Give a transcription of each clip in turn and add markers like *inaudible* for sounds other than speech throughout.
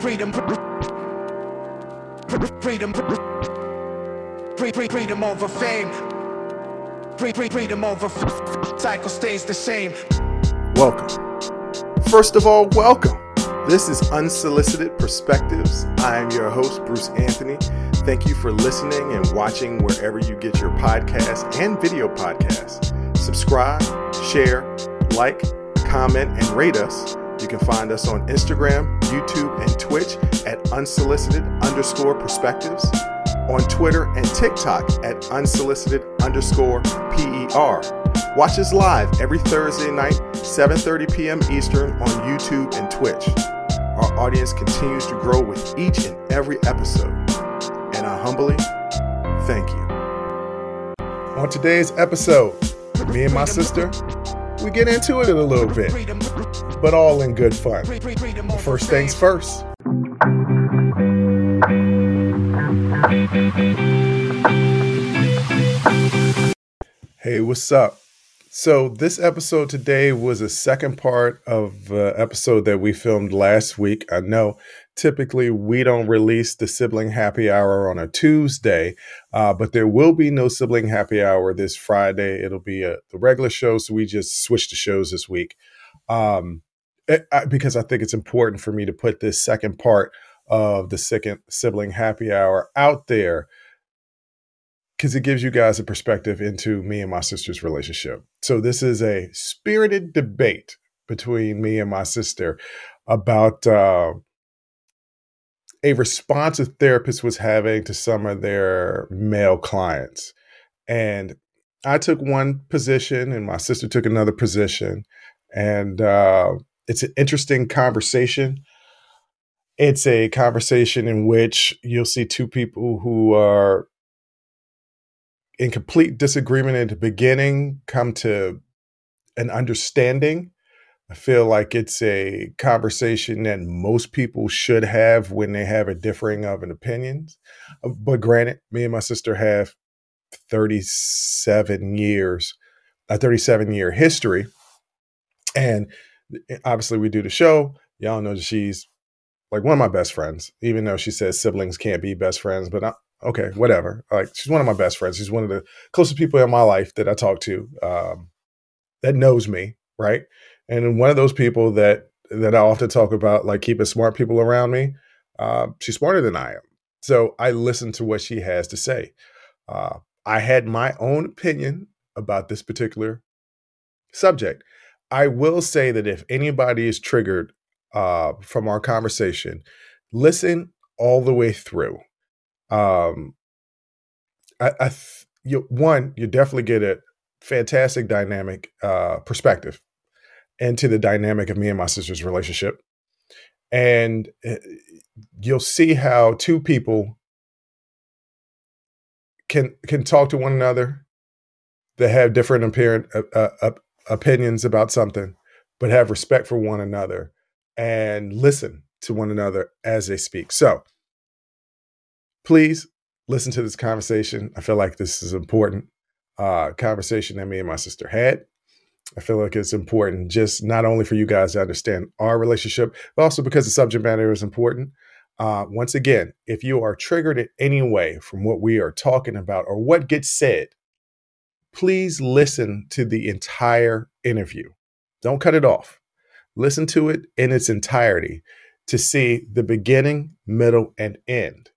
freedom, freedom, freedom over fame, free freedom over cycle stays the same. Welcome. First of all, welcome. This is Unsolicited Perspectives. I am your host, Bruce Anthony. Thank you for listening and watching wherever you get your podcasts and video podcasts. Subscribe, share, like, comment, and rate us. You can find us on Instagram, YouTube, and Twitch at unsolicited underscore perspectives, on Twitter and TikTok at unsolicited underscore PER. Watch us live every Thursday night, 7:30 p.m. Eastern on YouTube and Twitch. Our audience continues to grow with each and every episode, and I humbly thank you. On today's episode, me and my sister, we get into it a little bit, but all in good fun. First things first. Hey, what's up? So, this episode today was a second part of an episode that we filmed last week. I know typically we don't release the sibling happy hour on a Tuesday, uh, but there will be no sibling happy hour this Friday. It'll be a, the regular show, so we just switched the shows this week um, I, because I think it's important for me to put this second part of the second sibling happy hour out there because it gives you guys a perspective into me and my sister's relationship. So this is a spirited debate between me and my sister about uh, a response a therapist was having to some of their male clients. And I took one position and my sister took another position. And uh, it's an interesting conversation. It's a conversation in which you'll see two people who are in complete disagreement at the beginning come to an understanding I feel like it's a conversation that most people should have when they have a differing of an opinions. But granted, me and my sister have 37 years, a 37 year history. And obviously we do the show. Y'all know that she's like one of my best friends, even though she says siblings can't be best friends, but okay, whatever. Like she's one of my best friends. She's one of the closest people in my life that I talk to um, that knows me, right? And one of those people that that I often talk about, like keeping smart people around me, uh, she's smarter than I am. So I listen to what she has to say. Uh, I had my own opinion about this particular subject. I will say that if anybody is triggered uh, from our conversation, listen all the way through. Um, I, I th- you, one, you definitely get a fantastic dynamic uh, perspective into the dynamic of me and my sister's relationship. And eh, you'll see how two people can can talk to one another that have different apparent uh, uh, uh, opinions about something, but have respect for one another and listen to one another as they speak. So, please listen to this conversation. I feel like this is important uh, conversation that me and my sister had. I feel like it's important just not only for you guys to understand our relationship, but also because the subject matter is important. Uh, once again, if you are triggered in any way from what we are talking about or what gets said, please listen to the entire interview. Don't cut it off. Listen to it in its entirety to see the beginning, middle, and end,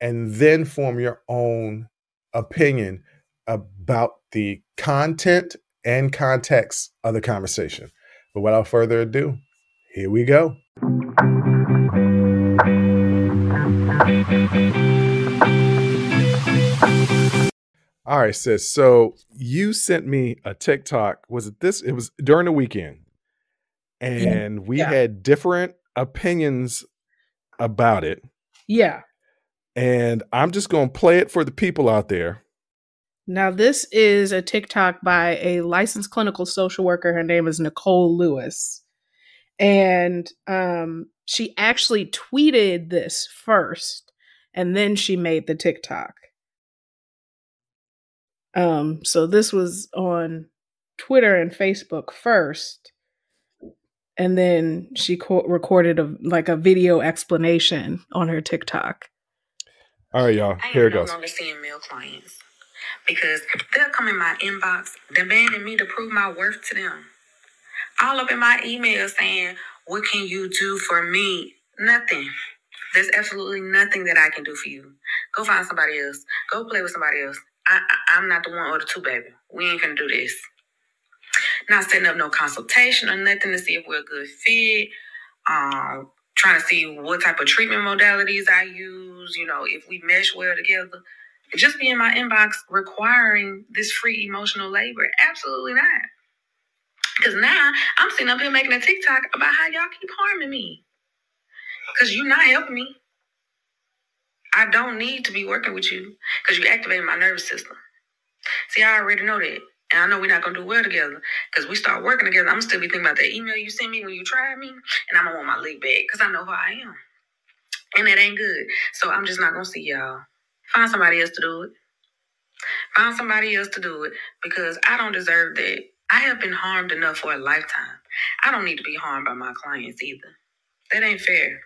and then form your own opinion about the content and context of the conversation. But without further ado, here we go. All right, sis. So you sent me a TikTok. Was it this? It was during the weekend. And yeah. we yeah. had different opinions about it. Yeah. And I'm just going to play it for the people out there. Now, this is a TikTok by a licensed clinical social worker. Her name is Nicole Lewis. And um, she actually tweeted this first, and then she made the TikTok. Um, so this was on Twitter and Facebook first. and then she co- recorded a like a video explanation on her TikTok. All right, y'all. Here it goes. I am no longer seeing male clients because they'll come in my inbox demanding me to prove my worth to them. All up in my email saying, "What can you do for me?" Nothing. There's absolutely nothing that I can do for you. Go find somebody else. Go play with somebody else. I, I'm not the one or the two, baby. We ain't gonna do this. Not setting up no consultation or nothing to see if we're a good fit. Um, trying to see what type of treatment modalities I use, you know, if we mesh well together. Just be in my inbox requiring this free emotional labor. Absolutely not. Because now I'm sitting up here making a TikTok about how y'all keep harming me. Because you're not helping me. I don't need to be working with you because you activated my nervous system. See, I already know that. And I know we're not gonna do well together because we start working together. I'm still be thinking about that email you sent me when you tried me, and I'm gonna want my leg back because I know who I am. And that ain't good. So I'm just not gonna see y'all. Find somebody else to do it. Find somebody else to do it because I don't deserve that. I have been harmed enough for a lifetime. I don't need to be harmed by my clients either. That ain't fair.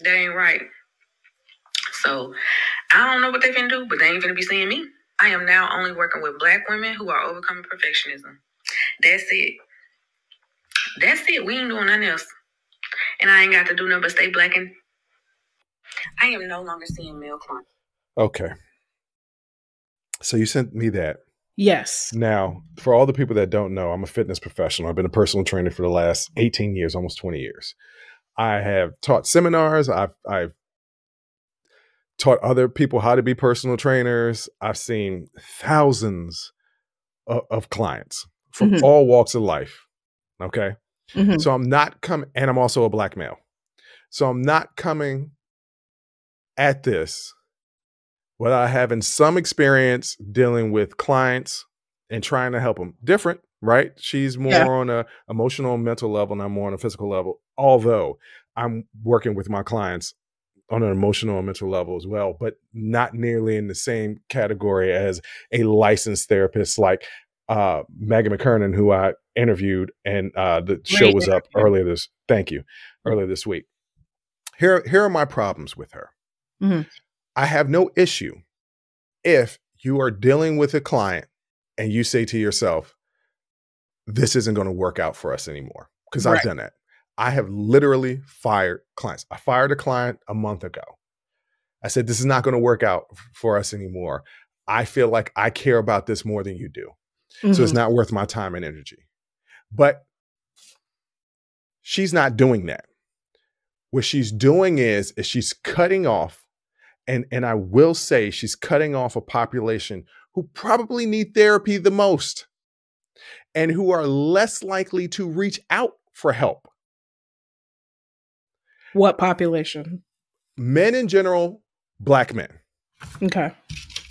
That ain't right. So I don't know what they can do, but they ain't gonna be seeing me. I am now only working with black women who are overcoming perfectionism. That's it. That's it. We ain't doing nothing else. And I ain't got to do nothing but stay black and I am no longer seeing male clients. Okay. So you sent me that. Yes. Now, for all the people that don't know, I'm a fitness professional. I've been a personal trainer for the last 18 years, almost 20 years. I have taught seminars. I've, I've taught other people how to be personal trainers. I've seen thousands of, of clients from mm-hmm. all walks of life. Okay. Mm-hmm. So I'm not coming, and I'm also a black male. So I'm not coming at this without having some experience dealing with clients and trying to help them. Different, right? She's more yeah. on a emotional mental level, and I'm more on a physical level. Although I'm working with my clients on an emotional and mental level as well, but not nearly in the same category as a licensed therapist like uh, Megan McKernan, who I interviewed, and uh, the show was up earlier this. Thank you, earlier this week. Here, here are my problems with her. Mm-hmm. I have no issue if you are dealing with a client and you say to yourself, "This isn't going to work out for us anymore," because right. I've done that. I have literally fired clients. I fired a client a month ago. I said, This is not going to work out for us anymore. I feel like I care about this more than you do. Mm-hmm. So it's mm-hmm. not worth my time and energy. But she's not doing that. What she's doing is, is she's cutting off, and, and I will say she's cutting off a population who probably need therapy the most and who are less likely to reach out for help. What population? Men in general, black men. Okay.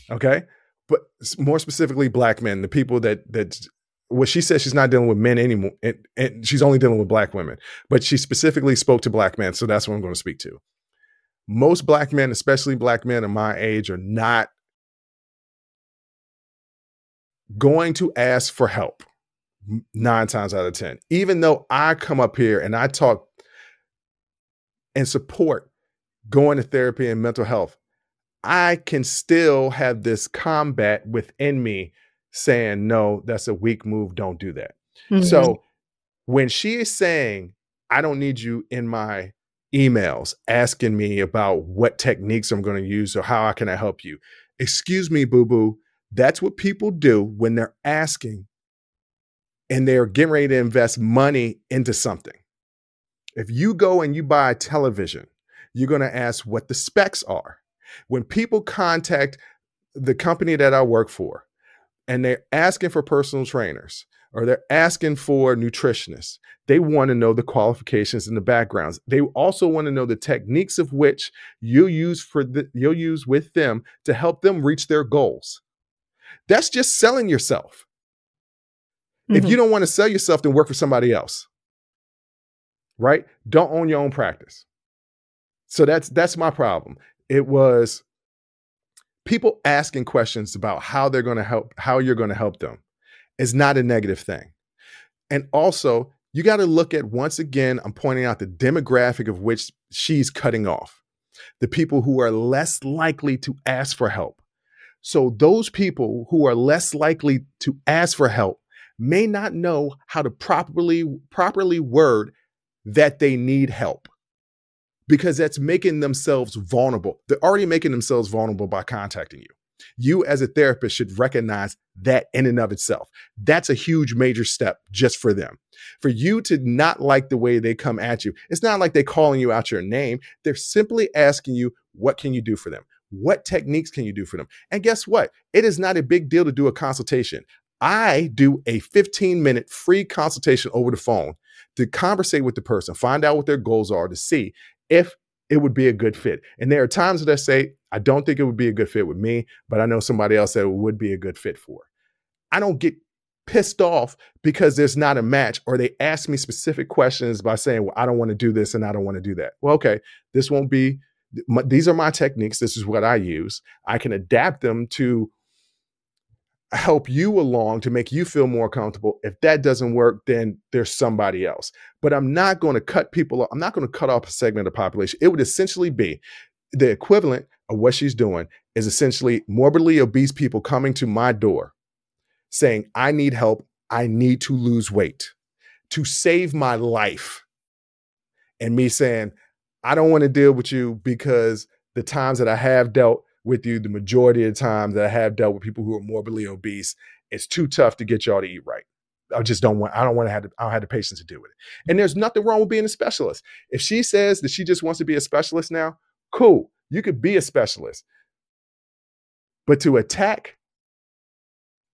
Okay. But more specifically, black men, the people that that what she says she's not dealing with men anymore, and, and she's only dealing with black women. But she specifically spoke to black men, so that's what I'm going to speak to. Most black men, especially black men of my age, are not going to ask for help nine times out of 10. Even though I come up here and I talk and support going to therapy and mental health, I can still have this combat within me saying, no, that's a weak move. Don't do that. Mm-hmm. So when she is saying, I don't need you in my emails asking me about what techniques I'm going to use or how I can I help you. Excuse me, boo boo. That's what people do when they're asking and they're getting ready to invest money into something. If you go and you buy a television, you're going to ask what the specs are. When people contact the company that I work for and they're asking for personal trainers or they're asking for nutritionists, they want to know the qualifications and the backgrounds. They also want to know the techniques of which you'll use for the, you'll use with them to help them reach their goals. That's just selling yourself. Mm-hmm. If you don't want to sell yourself, then work for somebody else right? Don't own your own practice. So that's that's my problem. It was people asking questions about how they're going to help how you're going to help them is not a negative thing. And also you got to look at once again, I'm pointing out the demographic of which she's cutting off the people who are less likely to ask for help. So, those people who are less likely to ask for help may not know how to properly properly word that they need help because that's making themselves vulnerable. They're already making themselves vulnerable by contacting you. You, as a therapist, should recognize that in and of itself. That's a huge major step just for them. For you to not like the way they come at you, it's not like they're calling you out your name. They're simply asking you, what can you do for them? What techniques can you do for them? And guess what? It is not a big deal to do a consultation. I do a 15 minute free consultation over the phone to conversate with the person, find out what their goals are, to see if it would be a good fit. And there are times that I say, I don't think it would be a good fit with me, but I know somebody else that would be a good fit for. I don't get pissed off because there's not a match or they ask me specific questions by saying, well, I don't want to do this and I don't want to do that. Well, okay, this won't be, these are my techniques. This is what I use. I can adapt them to help you along to make you feel more comfortable. If that doesn't work, then there's somebody else. But I'm not going to cut people off. I'm not going to cut off a segment of the population. It would essentially be the equivalent of what she's doing is essentially morbidly obese people coming to my door saying, I need help. I need to lose weight to save my life. And me saying, I don't want to deal with you because the times that I have dealt with you the majority of the time that I have dealt with people who are morbidly obese. It's too tough to get y'all to eat right. I just don't want, I don't want to have, the, I don't have the patience to do it. And there's nothing wrong with being a specialist. If she says that she just wants to be a specialist now, cool. You could be a specialist. But to attack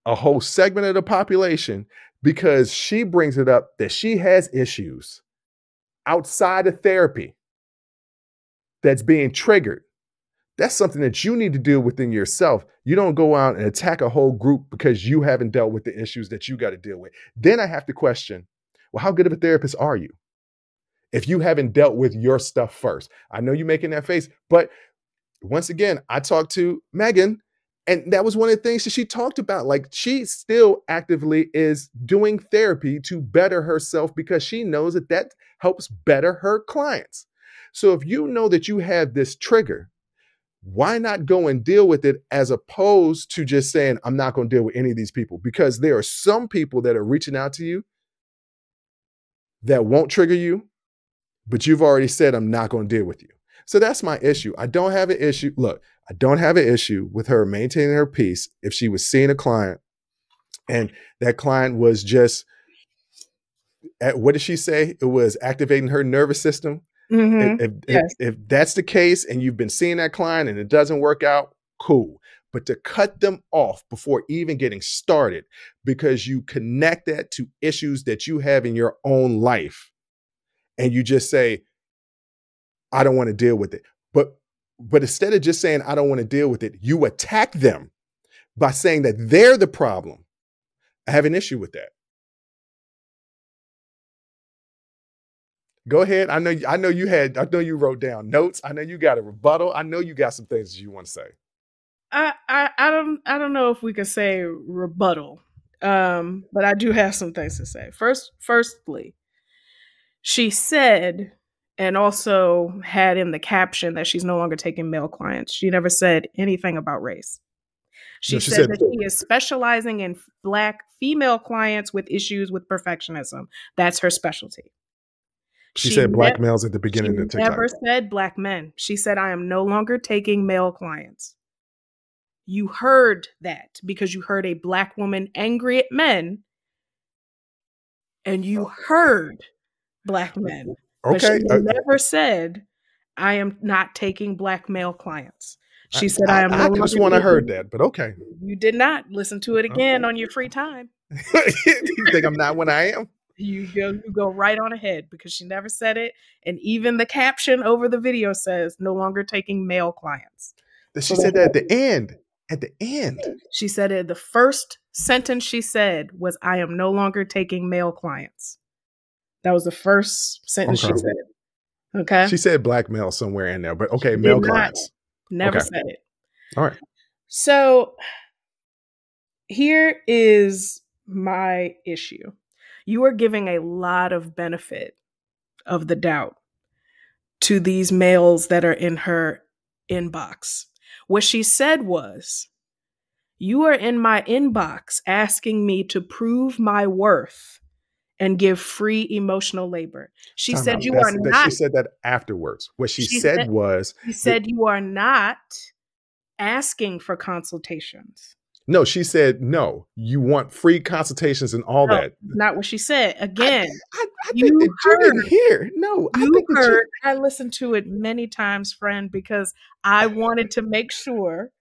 a whole segment of the population because she brings it up that she has issues outside of therapy that's being triggered that's something that you need to deal within yourself. You don't go out and attack a whole group because you haven't dealt with the issues that you got to deal with. Then I have to question, well, how good of a therapist are you? If you haven't dealt with your stuff first. I know you're making that face, but once again, I talked to Megan, and that was one of the things that she talked about. Like she still actively is doing therapy to better herself because she knows that that helps better her clients. So if you know that you have this trigger, why not go and deal with it as opposed to just saying, I'm not going to deal with any of these people? Because there are some people that are reaching out to you that won't trigger you, but you've already said, I'm not going to deal with you. So that's my issue. I don't have an issue. Look, I don't have an issue with her maintaining her peace if she was seeing a client and that client was just, at, what did she say? It was activating her nervous system Mm-hmm. If, yes. if, if that's the case and you've been seeing that client and it doesn't work out, cool. But to cut them off before even getting started because you connect that to issues that you have in your own life and you just say, I don't want to deal with it. But but instead of just saying I don't want to deal with it, you attack them by saying that they're the problem. I have an issue with that. Go ahead. I know. I know you had. I know you wrote down notes. I know you got a rebuttal. I know you got some things you want to say. I, I I don't I don't know if we can say rebuttal, um, but I do have some things to say. First, firstly, she said, and also had in the caption that she's no longer taking male clients. She never said anything about race. She, no, she said, said that she is specializing in black female clients with issues with perfectionism. That's her specialty. She, she said black ne- males at the beginning of the TikTok. She never said black men. She said, "I am no longer taking male clients." You heard that because you heard a black woman angry at men, and you heard black men. Okay. But she uh, never said, "I am not taking black male clients." She I, said, "I am." I, I just want to heard that, but okay. You did not listen to it again okay. on your free time. *laughs* you think I'm not when I am? You go, you go right on ahead because she never said it, and even the caption over the video says no longer taking male clients. She so said that at the end. At the end, she said it. The first sentence she said was, "I am no longer taking male clients." That was the first sentence okay. she said. Okay. She said black male somewhere in there, but okay, she male clients. Never okay. said it. All right. So here is my issue you are giving a lot of benefit of the doubt to these males that are in her inbox. What she said was, You are in my inbox asking me to prove my worth and give free emotional labor. She Time said, out. You That's- are that not. She said that afterwards. What she, She said, said- was, She said, You are not asking for consultations. No, she said, no, you want free consultations and all No, that. Not what she said. Again, I, I You think that you didn't heard- hear. No, I think heard, I listened to it many times, friend, because I wanted to make sure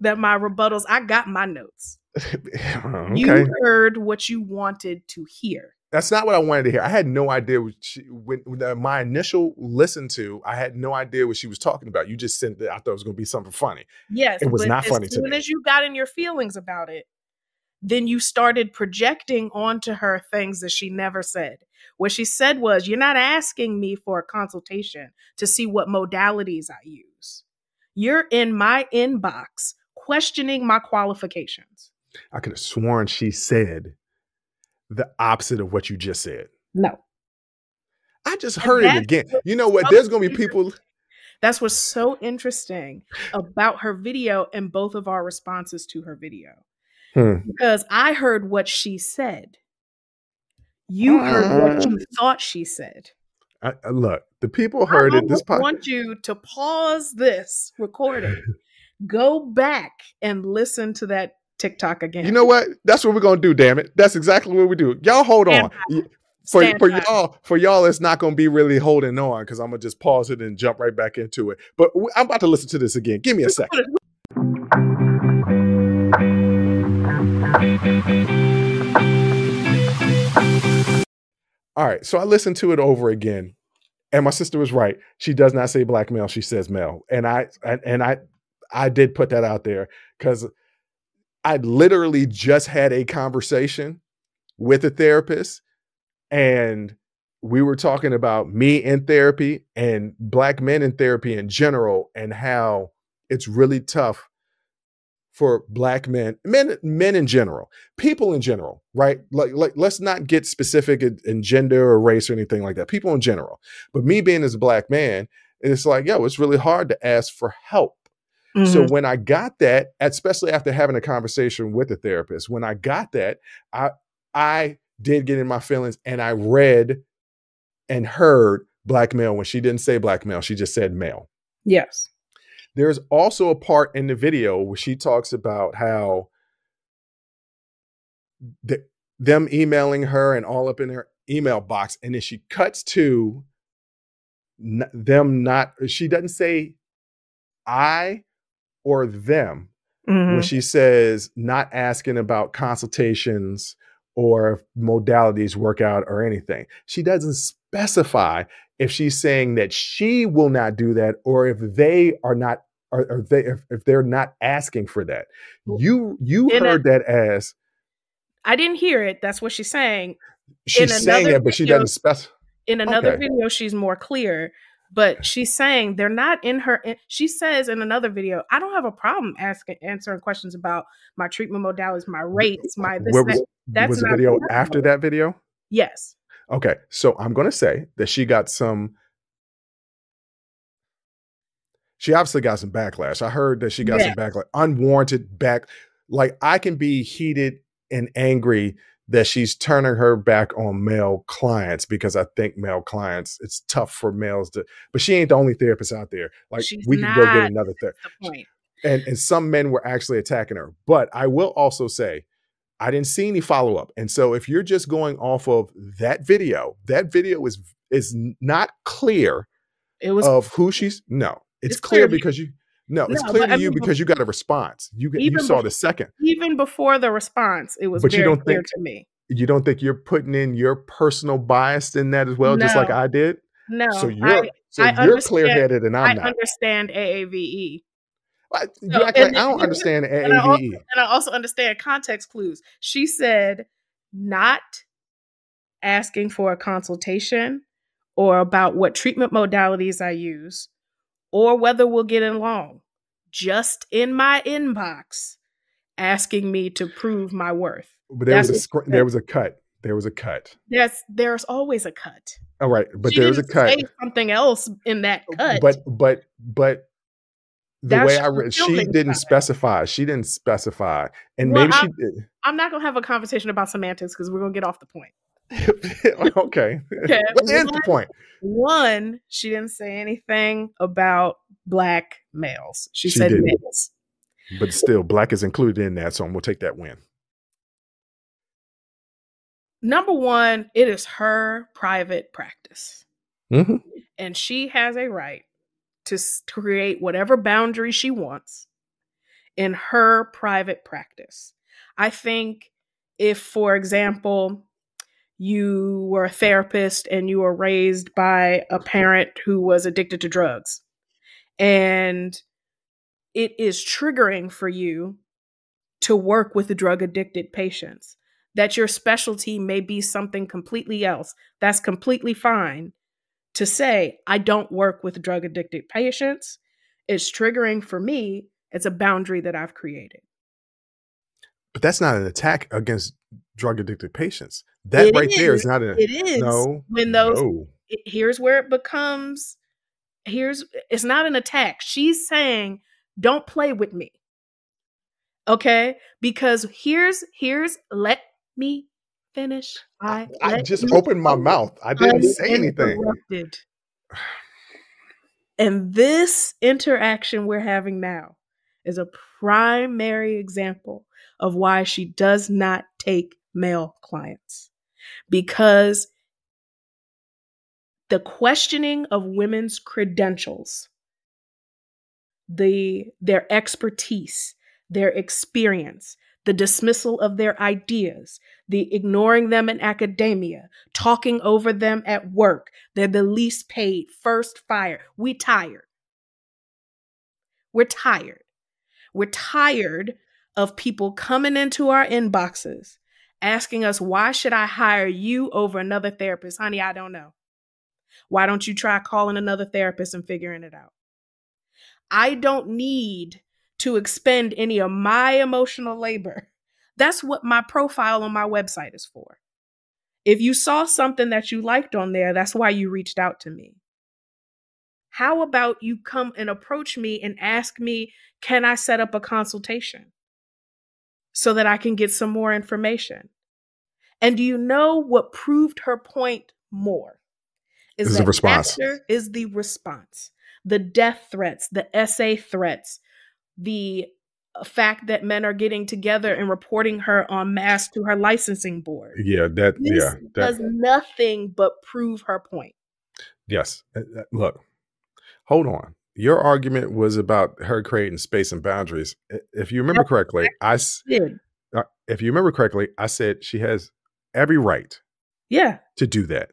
that my rebuttals, I got my notes. *laughs* okay. You heard what you wanted to hear. That's not what I wanted to hear. I had no idea what she, when, when uh, my initial listen to, I had no idea what she was talking about. You just sent that I thought it was going to be something funny. Yes. It was not as funny to soon as you got in your feelings about it, then you started projecting onto her things that she never said. What she said was, You're not asking me for a consultation to see what modalities I use. You're in my inbox questioning my qualifications. I could have sworn she said the opposite of what you just said. No. I just heard it again. You know what? so There's going to be people. That's what's so interesting about her video and both of our responses to her video. Hmm. Because I heard what she said. You heard what you thought she said. I, I- look, the people heard I it. This podcast. want you to pause this recording, go back and listen to that TikTok again. You know what? That's what we're gonna do. Damn it! That's exactly what we do. Y'all hold Stand on. Y- For Stand for by. y'all, for y'all, it's not gonna be really holding on because I'm gonna just pause it and jump right back into it. But I'm about to listen to this again. Give me a second. All right, so I listened to it over again, and my sister was right. She does not say black male; she says male, and I and, and I I did put that out there because I literally just had a conversation with a therapist, and we were talking about me in therapy and black men in therapy in general, and how it's really tough for black men, men, men in general, people in general, right? Like, like let's not get specific in, in gender or race or anything like that. People in general, but me being as a black man, it's like, yo, it's really hard to ask for help. So Mhm. when I got that, especially after having a conversation with the therapist, when I got that, I I did get in my feelings and I read and heard black male when she didn't say black male, she just said male. yes. There's also a part in the video where she talks about how th- them emailing her and all up in her email box, and then she cuts to them not. She doesn't say I or them Mhm. when she says not asking about consultations or if modalities work out or anything. She doesn't specify if she's saying that she will not do that or if they are not or, or they if, if they're not asking for that. You you In a- heard that as I didn't hear it. That's what she's saying. she's saying another it, but she doesn't specify. In another Okay. video, she's more clear, but she's saying they're not in her. She says in another video, I don't have a problem asking answering questions about my treatment modalities, my rates, my this. Where was, That's was the video after that video? Yes. Okay, so I'm going to say that she got some. She obviously got some backlash. I heard that she got some backlash, unwarranted back. Like I can be heated and angry that she's turning her back on male clients because I think male clients it's tough for males to. But she ain't the only therapist out there. Like She's we can go get another therapist the and and some men were actually attacking her. But I will also say, I didn't see any follow up. And so if you're just going off of that video, that video is is not clear It was of who she's. No, it's, It's clear, clear because you. No, it's No, clear to I you mean, because you got a response. You you saw before- the second. even before the response. It was But you don't clear think- to me. You don't think you're putting in your personal bias in that as well, just like I did. No, so you're I, so I you're clear headed and I I'm not. understand AAVE. I- you No, and like I don't understand E. *laughs* and I also- AAVE. and I also understand context clues. She said not asking for a consultation or about what treatment modalities I use or whether we'll get along. Just in my inbox asking me to prove my worth. But there was a That's there was a cut. There was a cut. Yes, there's always a cut. All right, but She there was a cut. something else in that cut. But but but the That's way I read, she didn't specify. She didn't specify, and Well, maybe I'm- she did. I'm not gonna have a conversation about semantics because we're gonna get off the point. *laughs* okay. Okay. *laughs* What is the One- point? One, she didn't say anything about black males. She, She said didn't. males. But still, black is included in that, so I'm gonna take that win. Number one, it is her private practice. Mm-hmm. and she has a right to to create whatever boundary she wants in her private practice. I think if, for example, you were a therapist and you were raised by a parent who was addicted to drugs, and it is triggering for you to work with drug addicted patients, that your specialty may be something completely else. That's completely fine to say, I don't work with drug addicted patients. It's triggering for me. It's a boundary that I've created. But that's not an attack against drug addicted patients. That It right there is is. not an It is no. when those no. it- here's where it becomes here's it's not an attack. She's saying, don't play with me. Okay? Because here's here's let me finish. I, I let just opened my mouth. I didn't say anything. And this interaction we're having now is a primary example of why she does not take male clients. Because the questioning of women's credentials, the their expertise, their experience, the dismissal of their ideas, the ignoring them in academia, talking over them at work. They're the least paid, first fire. We tired. We're tired. We're tired of people coming into our inboxes asking us, why should I hire you over another therapist? Honey, I don't know. Why don't you try calling another therapist and figuring it out? I don't need to expend any of my emotional labor. That's what my profile on my website is for. If you saw something that you liked on there, that's why you reached out to me. How about you come and approach me and ask me, can I set up a consultation so that I can get some more information? And do you know what proved her point more? Is the response. is the response. The death threats, the SA threats, the fact that men are getting together and reporting her en masse to her licensing board. Yeah, that This yeah. That, does nothing but prove her point. yes. Uh, uh, Look, hold on. Your argument was about her creating space and boundaries. If you remember correctly, I Did. uh, if you remember correctly, I said she has every right Yeah. to do that.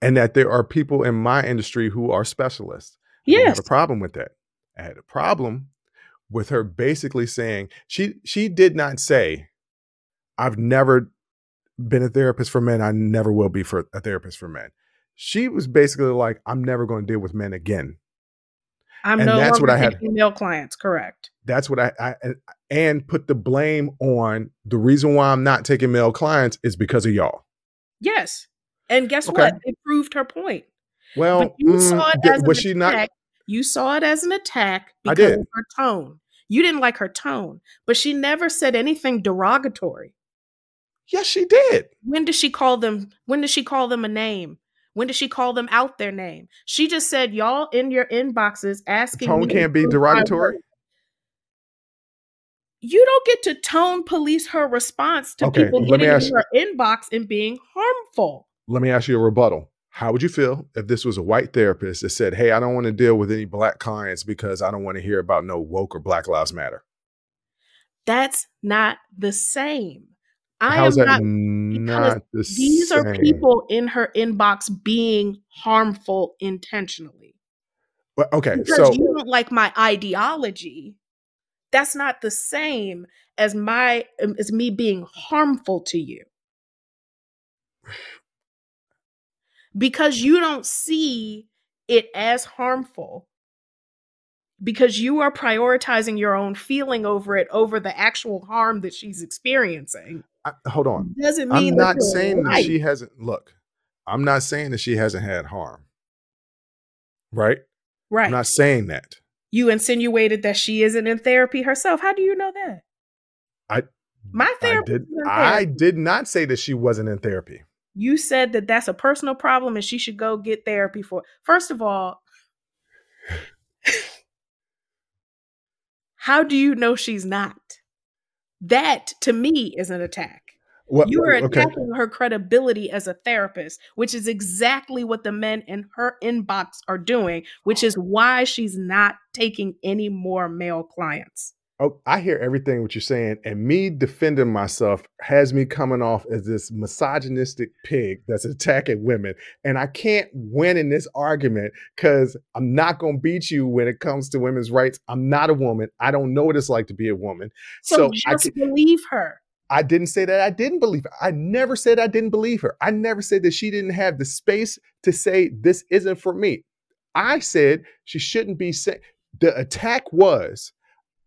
And that there are people in my industry who are specialists. I Yes. have a problem with that. I had a problem with her basically saying she she did not say, I've never been a therapist for men. I never will be for a therapist for men. She was basically like, I'm never going to deal with men again. I'm And no that's longer what I had- taking male clients. Correct. That's what I, I and- put the blame on the reason why I'm not taking male clients is because of y'all. Yes. And guess Okay. what? It proved her point. Well, but you mm, saw it as was an she attack. not? You saw it as an attack because of her tone. You didn't like her tone, but she never said anything derogatory. Yes, she did. When did she call them? When did she call them a name? When did she call them out their name? She just said, "Y'all in your inboxes asking." Tone can't be derogatory. You don't get to tone police her response to Okay, people getting in her inbox and being harmful. Let me ask you a rebuttal. How would you feel if this was a white therapist that said, Hey, I don't want to deal with any black clients because I don't want to hear about no woke or Black Lives Matter? That's not the same. I How's am not not, the these are people in her inbox being harmful intentionally. Well, okay, because so you don't like my ideology that's not the same as my um, as me being harmful to you. Because you don't see it as harmful. Because you are prioritizing your own feeling over it over the actual harm that she's experiencing I, hold on. doesn't mean I'm that not saying that she hasn't. Look, I'm not saying that she hasn't had harm. Right? right. I'm not saying that. you insinuated that she isn't in therapy herself. How do you know that? I- my I did. I did not say that she wasn't in therapy. You said that that's a personal problem and she should go get therapy for. First of all, *sighs* how do you know she's not? That to me is an attack. What? You are okay. attacking her credibility as a therapist, which is exactly what the men in her inbox are doing, which oh. is why she's not taking any more male clients. Oh, I hear everything what you're saying, and me defending myself has me coming off as this misogynistic pig that's attacking women. And I can't win in this argument because I'm not going to beat you when it comes to women's rights. I'm not a woman. I don't know what it's like to be a woman. So, So, I, just believe her. I didn't say that I didn't believe her. I never said I didn't believe her. I never said that she didn't have the space to say this isn't for me. I said she shouldn't be saying. The attack was,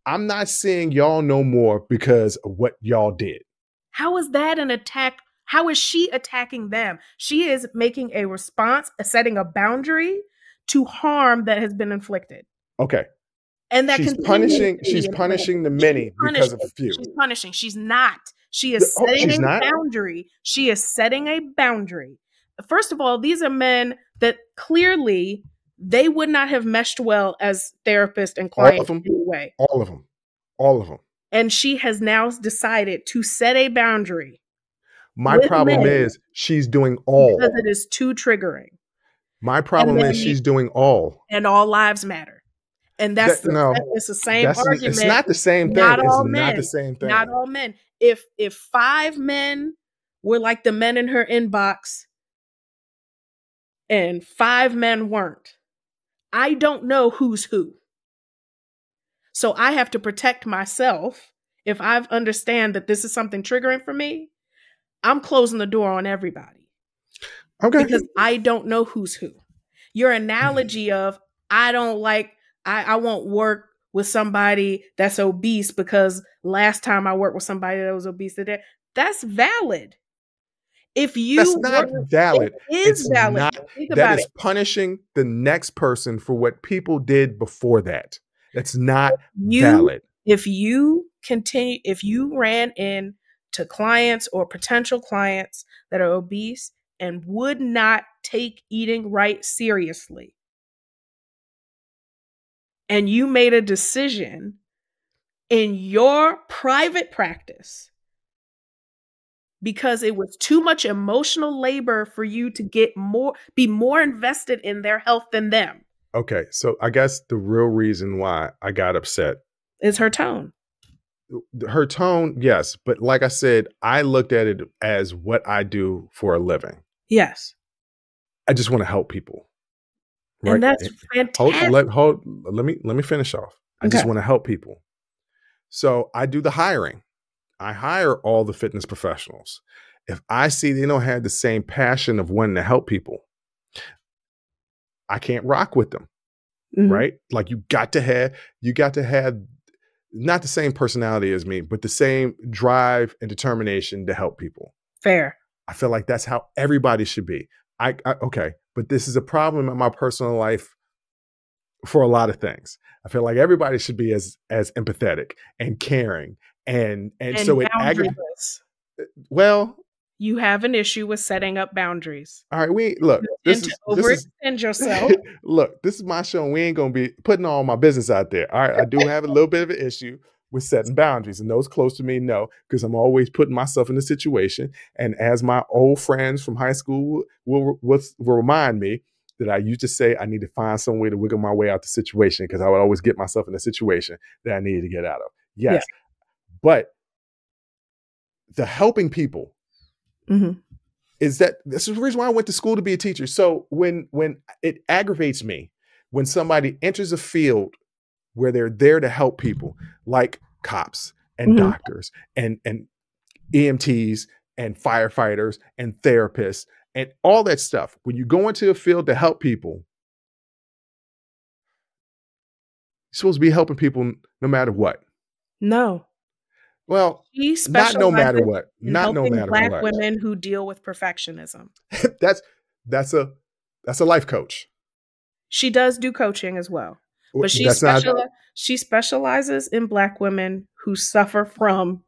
I'm not seeing y'all no more because of what y'all did. How is that an attack? How is she attacking them? She is making a response, setting a boundary to harm that has been inflicted. Okay, And that she's punishing. She's punishing the many because of a few. She's punishing. She's not. She is Oh, setting a boundary. She is setting a boundary. First of all, these are men that clearly they would not have meshed well as therapist and client All of them? anyway. All of them. All of them. And she has now decided to set a boundary My problem is she's doing all. because it is too triggering. My problem is she's doing all. And all lives matter. And that's That- the, no, it's the same argument. it's not the same thing. Not it's all not the same thing. not all men. If if five men were like the men in her inbox and five men weren't, I don't know who's who. So I have to protect myself. If I understand that this is something triggering for me, I'm closing the door on everybody okay. because I don't know who's who. Your analogy of I don't like I, I won't work with somebody that's obese because last time I worked with somebody that was obese today, that's valid. If you That's not were- valid. it is It's valid. not- Think That about is it. punishing the next person for what people did before that. That's not You valid. if you continue if you ran in to clients or potential clients that are obese and would not take eating right seriously and you made a decision in your private practice because it was too much emotional labor for you to get more be more invested in their health than them Okay, so I guess the real reason why I got upset, is her tone her tone, yes, but like I said, I looked at it as what I do for a living. yes I just want to help people. and that's eh, hold, fantastic let, hold, let me let me finish off. I just want to help people. So I do the hiring. I hire all the fitness professionals. If I see they don't have the same passion of wanting to help people, I can't rock with them, Mhm. right? Like you got to have you got to have not the same personality as me, but the same drive and determination to help people. fair I feel like that's how everybody should be. I, I okay, but this is a problem in my personal life for a lot of things. I feel like everybody should be as as empathetic and caring and and, and so it aggravates. Uh, well, you have an issue with setting up boundaries. all right, we look. This and is to this is overextend *laughs* yourself. look. This is my show. and We ain't gonna be putting all my business out there. All right, I do have a little bit of an issue with setting boundaries, and those close to me know because I'm always putting myself in a situation. And as my old friends from high school will will, will remind me that I used to say, I need to find some way to wiggle my way out the situation because I would always get myself in a situation that I needed to get out of. Yes, but the helping people Mhm. is that this is the reason why I went to school to be a teacher. So when when it aggravates me when somebody enters a field where they're there to help people, like cops and Mhm. doctors and and EMTs and firefighters and therapists and all that stuff. When you go into a field to help people, you're supposed to be helping people no matter what. No. Well, She not no matter what. Not no matter black what. women who deal with perfectionism. *laughs* that's that's a that's a life coach. She does do coaching as well, but she that's not she specializes in black women who suffer from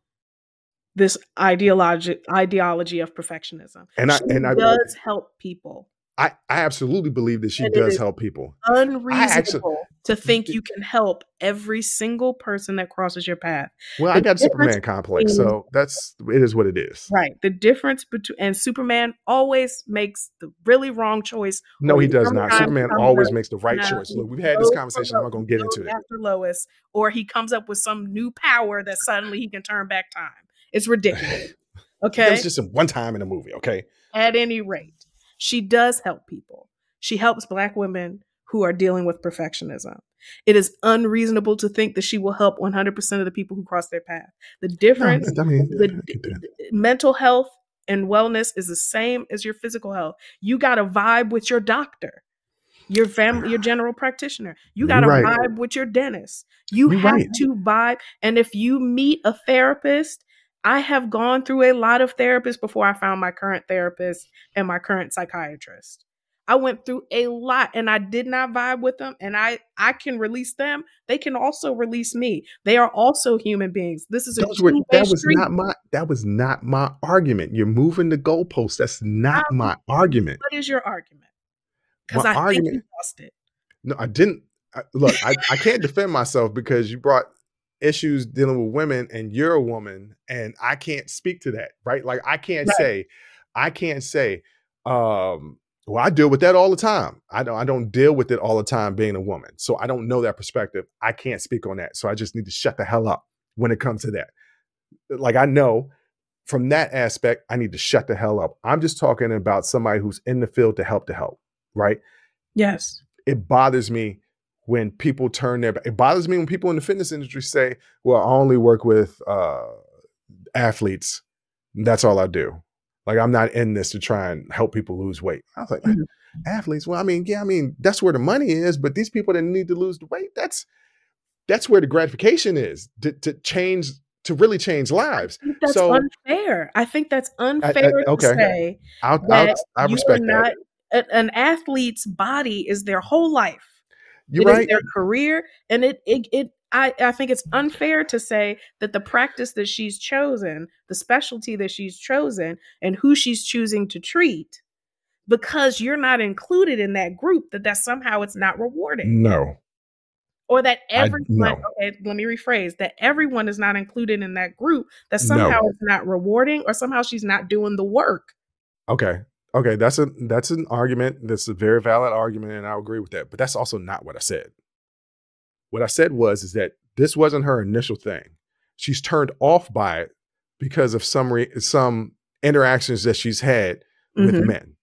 this ideology ideology of perfectionism. and I she and I, does help people. I I absolutely believe that she And does help people. Unreasonable to think you can help every single person that crosses your path. Well, The I got Superman complex, between- so that's it is what it is. Right. The difference between and Superman always makes the really wrong choice. No, he does not. Superman always makes the right uh, choice. Look, we've had this conversation. I'm not going to get into it. after Lois, or he comes up with some new power that suddenly he can turn back time. It's ridiculous. *laughs* Okay. was just one time in a movie. Okay, At any rate, she does help people. She helps black women who are dealing with perfectionism. It is unreasonable to think that she will help 100% of the people who cross their path. The difference I mean, the, mental health and wellness is the same as your physical health. You got to vibe with your doctor, your family, your *sighs* general practitioner. You got to right. vibe with your dentist. You You're have right. to vibe. And if you meet a therapist, I have gone through a lot of therapists before I found my current therapist and my current psychiatrist. I went through a lot and I did not vibe with them and I I can release them. They can also release me. They are also human beings. This is a were, that was street. not my that was not my argument. You're moving the goalpost. That's not Um, my argument. What is your argument? Because I think argument- you lost it. No, I didn't. I, look, I, I can't defend myself because you brought issues dealing with women and you're a woman and I can't speak to that, right? Like I can't Right. say, I can't say, um, well, I deal with that all the time. I don't I don't deal with it all the time being a woman. So I don't know that perspective. I can't speak on that. So I just need to shut the hell up when it comes to that. Like I know from that aspect, I need to shut the hell up. I'm just talking about somebody who's in the field to help to help, right? Yes. it bothers me when people turn their it bothers me when people in the fitness industry say well i only work with uh athletes that's all i do like i'm not in this to try and help people lose weight i was like Mhm. athletes well i mean yeah i mean that's where the money is but these people that need to lose the weight that's that's where the gratification is to, to change to really change lives I that's So- unfair. I think that's unfair okay. to say i'll, that I'll i respect are that an athlete's body is their whole life. You're It is right their career, and it it, it I, I think it's unfair to say that the practice that she's chosen, the specialty that she's chosen, and who she's choosing to treat, because you're not included in that group, that that somehow it's not rewarding, no or that I- everyone. no. Okay, let me rephrase: that everyone is not included in that group, that No. somehow it's not rewarding, or somehow she's not doing the work. Okay. Okay, that's a that's an argument. That's a very valid argument, and I agree with that. But that's also not what I said. What I said was is that this wasn't her initial thing. She's turned off by it because of some re- some interactions that she's had with Mhm. men.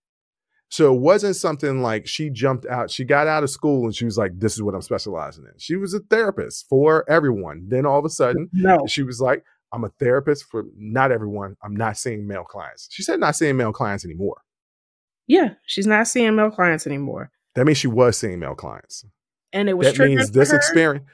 So it wasn't something like she jumped out, she got out of school and she was like, This is what I'm specializing in. She was a therapist for everyone. Then all of a sudden, No, she was like, I'm a therapist for not everyone. I'm not seeing male clients. She said not seeing male clients anymore. Yeah, she's not seeing male clients anymore, That means she was seeing male clients. and it was That means this experience.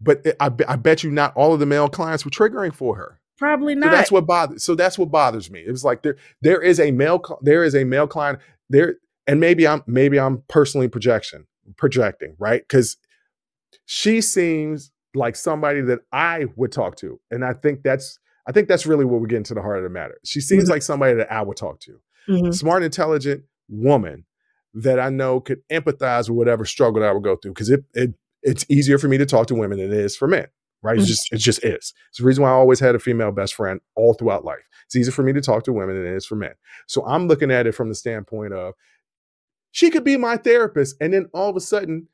But it- I, I bet you not all of the male clients were triggering for her. Probably So not. that's what bothers. So that's what bothers me. It was like there there is a male there is a male client there, and maybe I'm maybe I'm personally projection projecting right because she seems like somebody that I would talk to, and I think that's I think that's really what we're getting to the heart of the matter. She seems Mhm. like somebody that I would talk to. Mhm. smart, intelligent woman that I know could empathize with whatever struggle that I would go through. Because it, it it's easier for me to talk to women than it is for men, right? It's Mhm. just it just is. It's the reason why I always had a female best friend all throughout life. It's easier for me to talk to women than it is for men. So I'm looking at it from the standpoint of she could be my therapist, and then all of a sudden,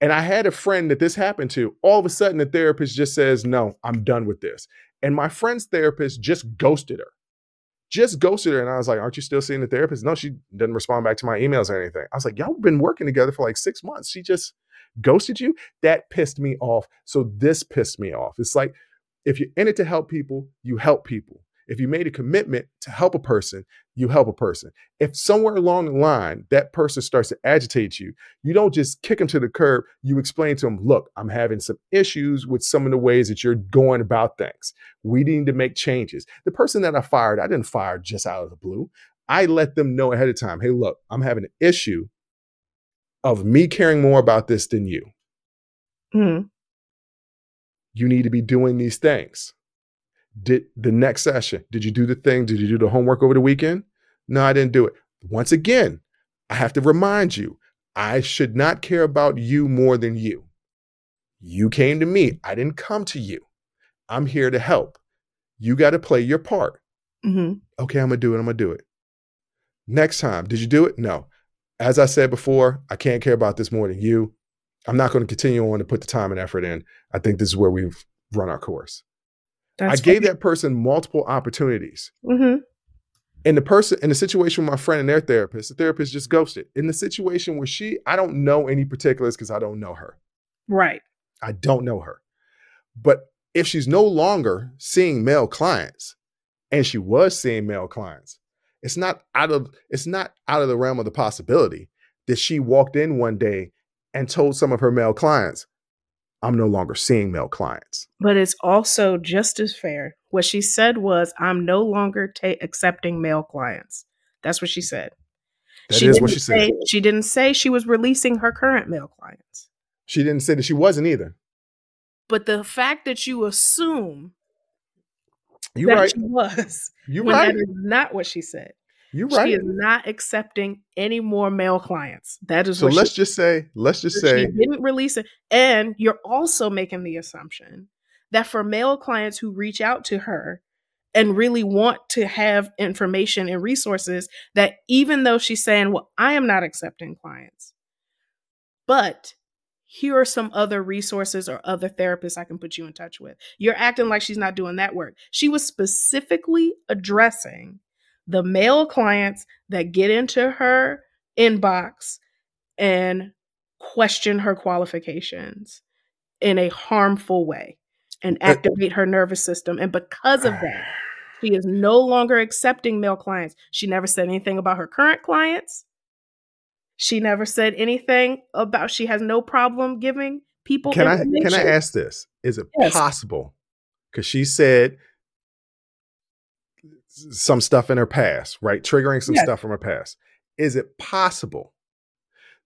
and I had a friend that this happened to. All of a sudden, the therapist just says, "No, I'm done with this," and my friend's therapist just ghosted her just ghosted her. And I was like, Aren't you still seeing the therapist? No, she didn't respond back to my emails or anything. I was like, Y'all been working together for like six months. She just ghosted you. That pissed me off. So this pissed me off. It's like, if you're in it to help people, you help people. If you made a commitment to help a person, you help a person. If somewhere along the line that person starts to agitate you, you don't just kick them to the curb. You explain to them, look, I'm having some issues with some of the ways that you're going about things. We need to make changes. The person that I fired, I didn't fire just out of the blue. I let them know ahead of time, hey, look, I'm having an issue of me caring more about this than you. Mhm. You need to be doing these things. Did the next session, did you do the thing? Did you do the homework over the weekend? No, I didn't do it. Once again, I have to remind you, I should not care about you more than you. You came to me. I didn't come to you. I'm here to help. You got to play your part. Mhm. Okay, I'm going to do it. I'm going to do it. Next time, did you do it? No. As I said before, I can't care about this more than you. I'm not going to continue on to put the time and effort in. I think this is where we've run our course. I gave that person multiple opportunities. hmm In the person, in the situation with my friend and their therapist, the therapist just ghosted. In the situation where she, I don't know any particulars because I don't know her. Right. I don't know her. But if she's no longer seeing male clients, and she was seeing male clients, it's not out of it's not out of the realm of the possibility that she walked in one day and told some of her male clients, I'm no longer seeing male clients. But it's also just as fair. What she said was, I'm no longer ta- accepting male clients. That's what she said. That is what she said. she didn't say she was releasing her current male clients. She didn't say that she wasn't either. But the fact that you assume You that right. she was, You right. that is not what she said. You She right. is not accepting any more male clients. That is So what let's she, just say, let's just say. she say, didn't release it. And you're also making the assumption that for male clients who reach out to her and really want to have information and resources, that even though she's saying, Well, I am not accepting clients, but here are some other resources or other therapists I can put you in touch with. You're acting like she's not doing that work. She was specifically addressing the male clients that get into her inbox and question her qualifications in a harmful way and activate her nervous system. And because of that, she is no longer accepting male clients. She never said anything about her current clients. She never said anything about she has no problem giving people can I can I ask this? Is it Yes. possible? Because she said some stuff in her past, right? Triggering some Yes. stuff from her past. Is it possible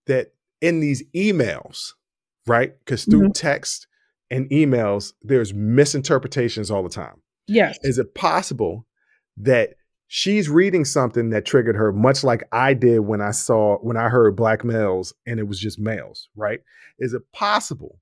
that in these emails, right? Because through Mm-hmm. text and emails, there's misinterpretations all the time. Yes. Is it possible that she's reading something that triggered her, much like I did when I saw when I heard black males and it was just males, right? Is it possible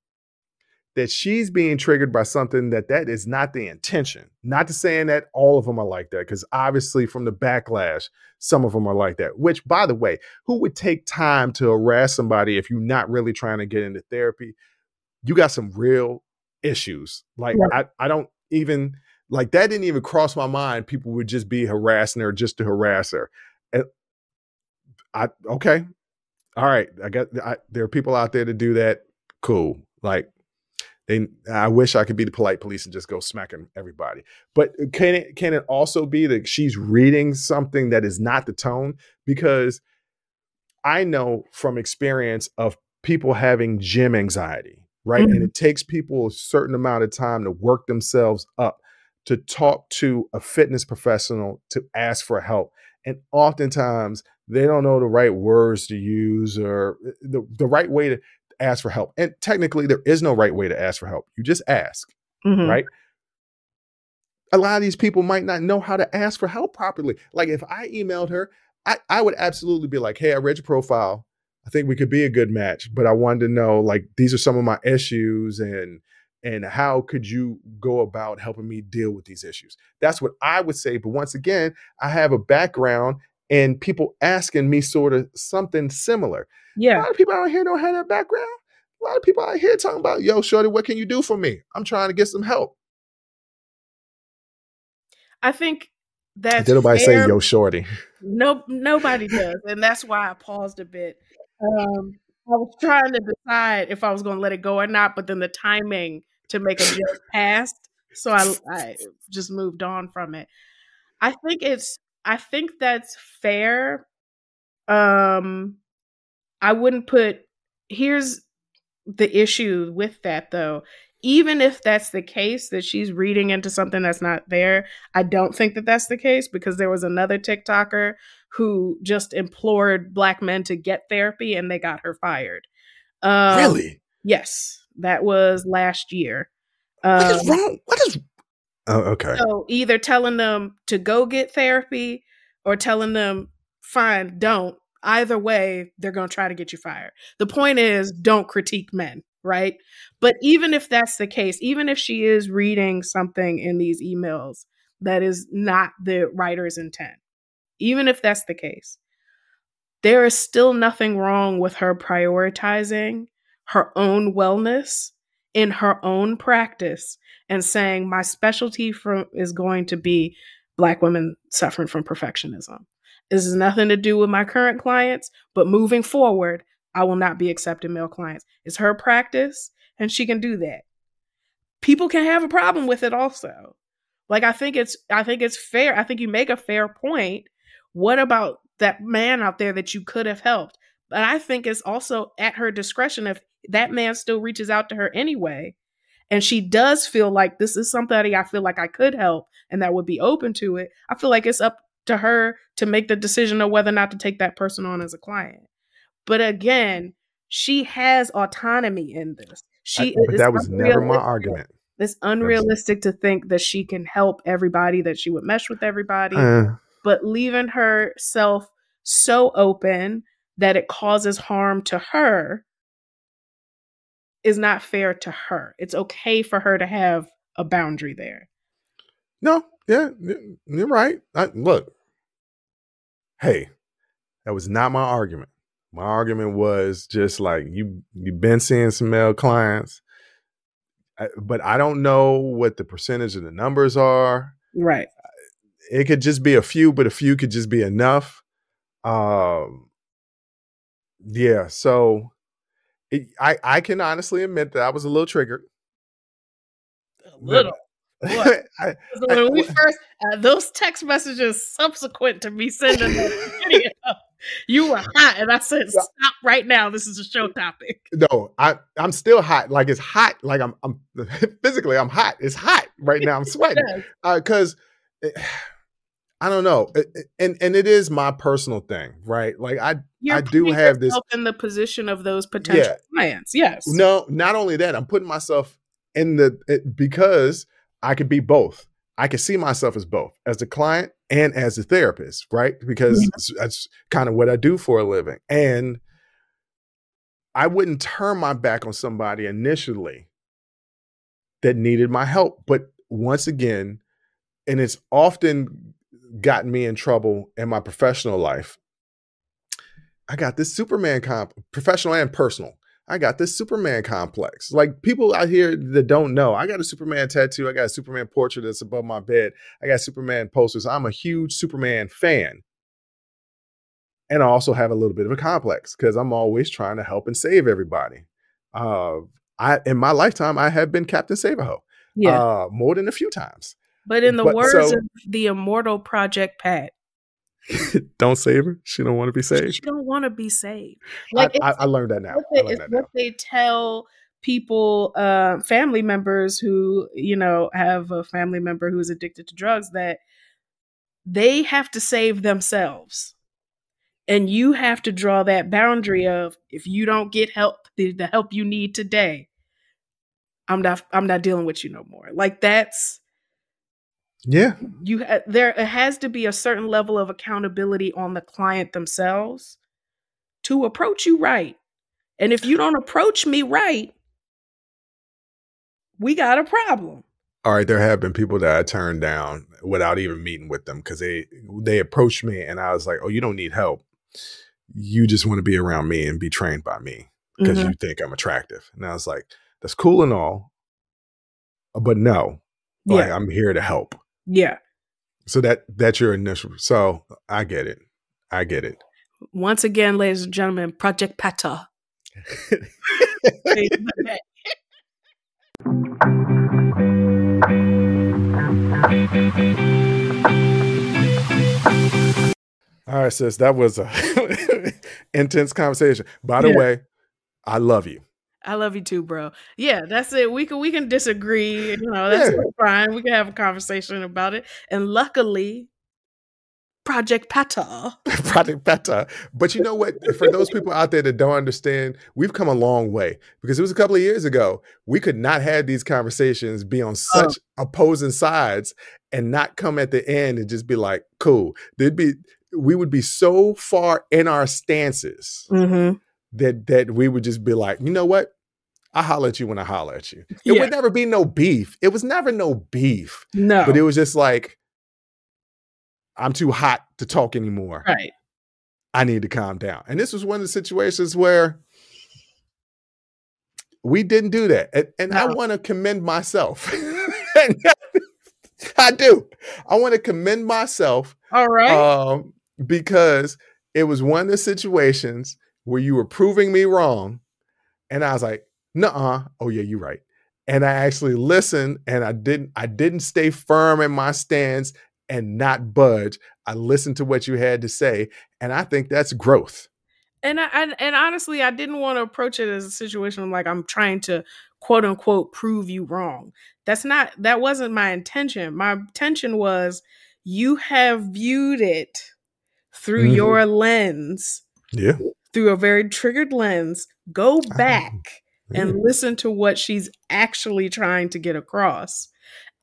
that she's being triggered by something that that is not the intention? Not to saying that all of them are like that, because obviously from the backlash, some of them are like that. Which, by the way, who would take time to harass somebody if you're not really trying to get into therapy? You got some real issues. Like I, I don't even like that didn't even cross my mind. People would just be harassing her just to harass her. And I okay, all right. I got I, there are people out there to do that. Cool. Like they, I wish I could be the polite police and just go smacking everybody. But can it can it also be that she's reading something that is not the tone? Because I know from experience of people having gym anxiety, right? And Mhm. it takes people a certain amount of time to work themselves up to talk to a fitness professional to ask for help. And oftentimes they don't know the right words to use or uh, the, the right way to ask for help. And technically, there is no right way to ask for help. You just ask, Mhm. right? A lot of these people might not know how to ask for help properly. Like if I emailed her, I, I would absolutely be like, hey, I read your profile. I think we could be a good match, but I wanted to know like these are some of my issues and and how could you go about helping me deal with these issues? That's what I would say. But once again, I have a background and people asking me sort of something similar. Yeah. A lot of people out here don't have that background. A lot of people out here talking about, yo, Shorty, what can you do for me? I'm trying to get some help. I think that Did nobody fair. say, yo, Shorty? No, nobody does, and that's why I paused a bit. Um, I was trying to decide if I was going to let it go or not, but then the timing to make a joke passed, so I, I just moved on from it. I think it's I think that's fair. Um I wouldn't put here's the issue with that though. Even if that's the case that she's reading into something that's not there, I don't think that that's the case because there was another TikToker who just implored black men to get therapy and they got her fired. Um, really? Yes, that was last year. What is Um, wrong? What is? Oh, okay. so either telling them to go get therapy or telling them, fine, don't. Either way, they're going to try to get you fired. The point is, don't critique men, right? But even if that's the case, even if she is reading something in these emails that is not the writer's intent, even if that's the case, there is still nothing wrong with her prioritizing her own wellness in her own practice and saying my specialty from is going to be black women suffering from perfectionism. This has nothing to do with my current clients, but moving forward, I will not be accepting male clients. It's her practice and she can do that. People can have a problem with it also. Like I think it's I think it's fair. I think you make a fair point. What about that man out there that you could have helped? But I think it's also at her discretion if that man still reaches out to her anyway and she does feel like this is somebody I feel like I could help and that would be open to it, I feel like it's up to her to make the decision of whether or not to take that person on as a client. But again, she has autonomy in this. She I, but that was never my argument. It's unrealistic to think that she can help everybody, that she would mesh with everybody Uh, but leaving herself so open that it causes harm to her is not fair to her. It's okay for her to have a boundary there. no, yeah, you're right. I, look, hey, that was not my argument. My argument was just like you. You've been seeing some male clients, but I don't know what the percentage of the numbers are. Right. it could just be a few, but a few could just be enough. Um, yeah. So it, I I can honestly admit that I was a little triggered. A little. *laughs* What? I, when we first uh, those text messages subsequent to me sending the *laughs* video, you were hot, and I said, "Stop right now! This is a show topic." no, I I'm still hot. Like it's hot. Like I'm I'm *laughs* physically I'm hot. It's hot right now. I'm sweating because I don't know, and and it is my personal thing, right? Like I You're I do have this- in the position of those potential Yeah. clients. Yes. No, not only that, I'm putting myself in the it, because I could be both. I can see myself as both, as a client and as a therapist, right? Because mm-hmm. Yeah. that's, that's kind of what I do for a living. And I wouldn't turn my back on somebody initially that needed my help. But once again, and it's often gotten me in trouble in my professional life. I got this Superman comp, professional and personal. I got this Superman complex. Like people out here that don't know, I got a Superman tattoo. I got a Superman portrait that's above my bed. I got Superman posters. I'm a huge Superman fan. And I also have a little bit of a complex because I'm always trying to help and save everybody. Uh, I in my lifetime, I have been Captain Save-a-hoe Yeah. uh, more than a few times. But in the but words so- of the immortal Project Pat, *laughs* don't save her. She don't want to be saved. she don't want to be saved. Like I, it's I learned that now. what I they, that now. what they tell people, uh, family members who you know have a family member who's addicted to drugs that they have to save themselves, and you have to draw that boundary of if you don't get help, the, the help you need today, I'm not, I'm not dealing with you no more. Like that's Yeah. you ha- there it has to be a certain level of accountability on the client themselves to approach you right and if you don't approach me right we got a problem All right. There have been people that I turned down without even meeting with them because they they approached me and I was like, "Oh, you don't need help. You just want to be around me and be trained by me because Mhm. you think I'm attractive." And I was like, "That's cool and all, but no, like yeah I'm here to help." Yeah So that that's your initial. So I get it. I get it. once again ladies and gentlemen project pata *laughs* All right, sis. That was a *laughs* intense conversation. By the Yeah. way, I love you. I love you too, bro. Yeah, that's it. We can we can disagree. You know, that's Yeah. fine. We can have a conversation about it. And luckily, Project Pata. *laughs* Project Beta. But you know what? For those people out there that don't understand, we've come a long way because it was a couple of years ago. We could not have these conversations, be on such opposing sides, and not come at the end and just be like, cool. There'd be we would be so far in our stances Mm-hmm. That that we would just be like, you know what? I holler at you when I holler at you. It Yeah. would never be no beef. It was never no beef. No. But it was just like, I'm too hot to talk anymore. right. I need to calm down. And this was one of the situations where we didn't do that. And, and I want to commend myself. *laughs* I do. I want to commend myself All right. um, because it was one of the situations where you were proving me wrong. And I was like, nuh-uh. Oh, yeah, you're right. And I actually listened and I didn't, I didn't stay firm in my stance and not budge. I listened to what you had to say. And I think that's growth. and I, and and honestly, I didn't want to approach it as a situation like I'm trying to quote unquote prove you wrong. That's not that wasn't my intention. My intention was you have viewed it through Mhm. your lens, Yeah. Through a very triggered lens. Go I- back Yeah. and listen to what she's actually trying to get across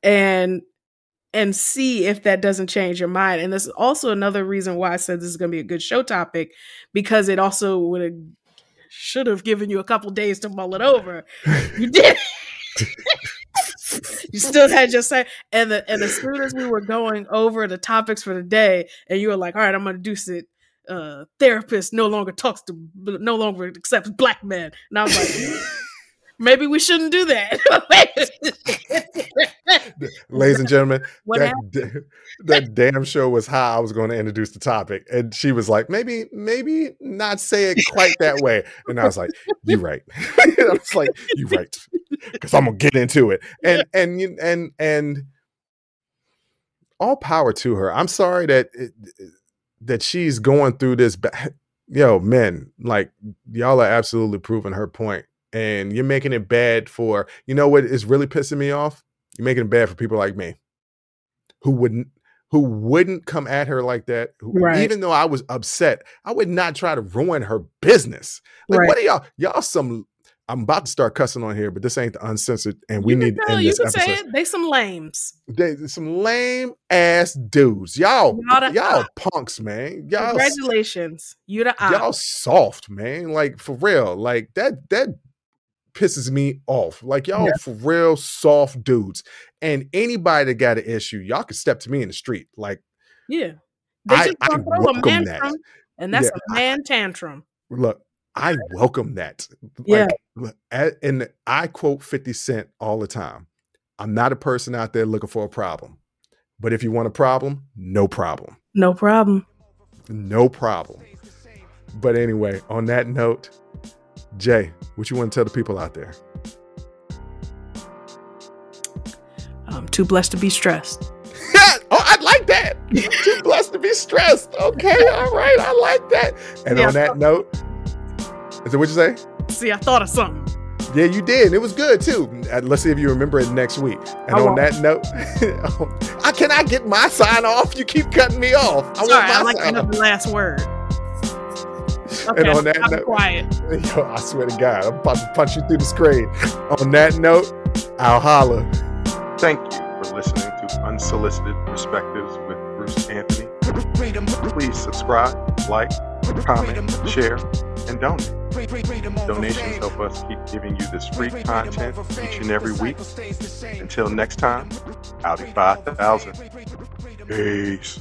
and and see if that doesn't change your mind and this is also another reason why i said this is going to be a good show topic because it also would have should have given you a couple days to mull it over you *laughs* did you still had your say and the, and as soon as we were going over the topics for the day and you were like all right i'm going to do it uh therapist no longer talks to no longer accepts black men and i was like *laughs* maybe we shouldn't do that *laughs* Ladies and gentlemen, *laughs* what that, d- that damn show was how I was going to introduce the topic. And she was like, maybe, maybe not say it quite that way. And I was like, you're right. I was like, you're right. Because I'm gonna get into it. And and you- and and all power to her. I'm sorry that it, that she's going through this. Ba- *laughs* Yo, men, like y'all are absolutely proving her point, and you're making it bad for. You know what is really pissing me off? You're making it bad for people like me, who wouldn't who wouldn't come at her like that. who- Right. Even though I was upset, I would not try to ruin her business. Like, Right. what are y'all? Y'all some. I'm about to start cussing on here, but this ain't the uncensored, and we need to end you this can episode. say it they some lames They, some lame ass dudes. Y'all, Y'all punks, man. Y'all, congratulations you the op. y'all soft, man. Like for real. Like that. That pisses me off. Like y'all Yeah. for real soft dudes. And anybody that got an issue, y'all can step to me in the street. Like yeah they I- just I gonna throw a welcome that. tantrum and that's Yeah, a man tantrum look, I welcome that. Like, Yeah. and I quote 50 Cent all the time. I'm not a person out there looking for a problem. But if you want a problem, no problem. no problem No problem. But anyway, on that note, Jay, what you want to tell the people out there? i'm too blessed to be stressed *laughs* oh, I like that. *laughs* Too blessed to be stressed. Okay, all right, I like that. And Yeah. on that note, is that what you say? see i thought of something Yeah, you did. And it was good too. Let's see if you remember it next week. And I on won't. that note, *laughs* I cannot get my sign off? You keep cutting me off. I sorry want my i like to sign have off. the last word *laughs* okay And on that I'm note- quiet *laughs* Yo, I swear to God, I'm about to punch you through the screen. On that note, I'll holler. Thank you for listening to Unsolicited Perspectives with Bruce Anthony. Please subscribe, like, comment, share, and donate. Donations help us keep giving you this free content each and every week. Until next time, Audi 5000. Peace.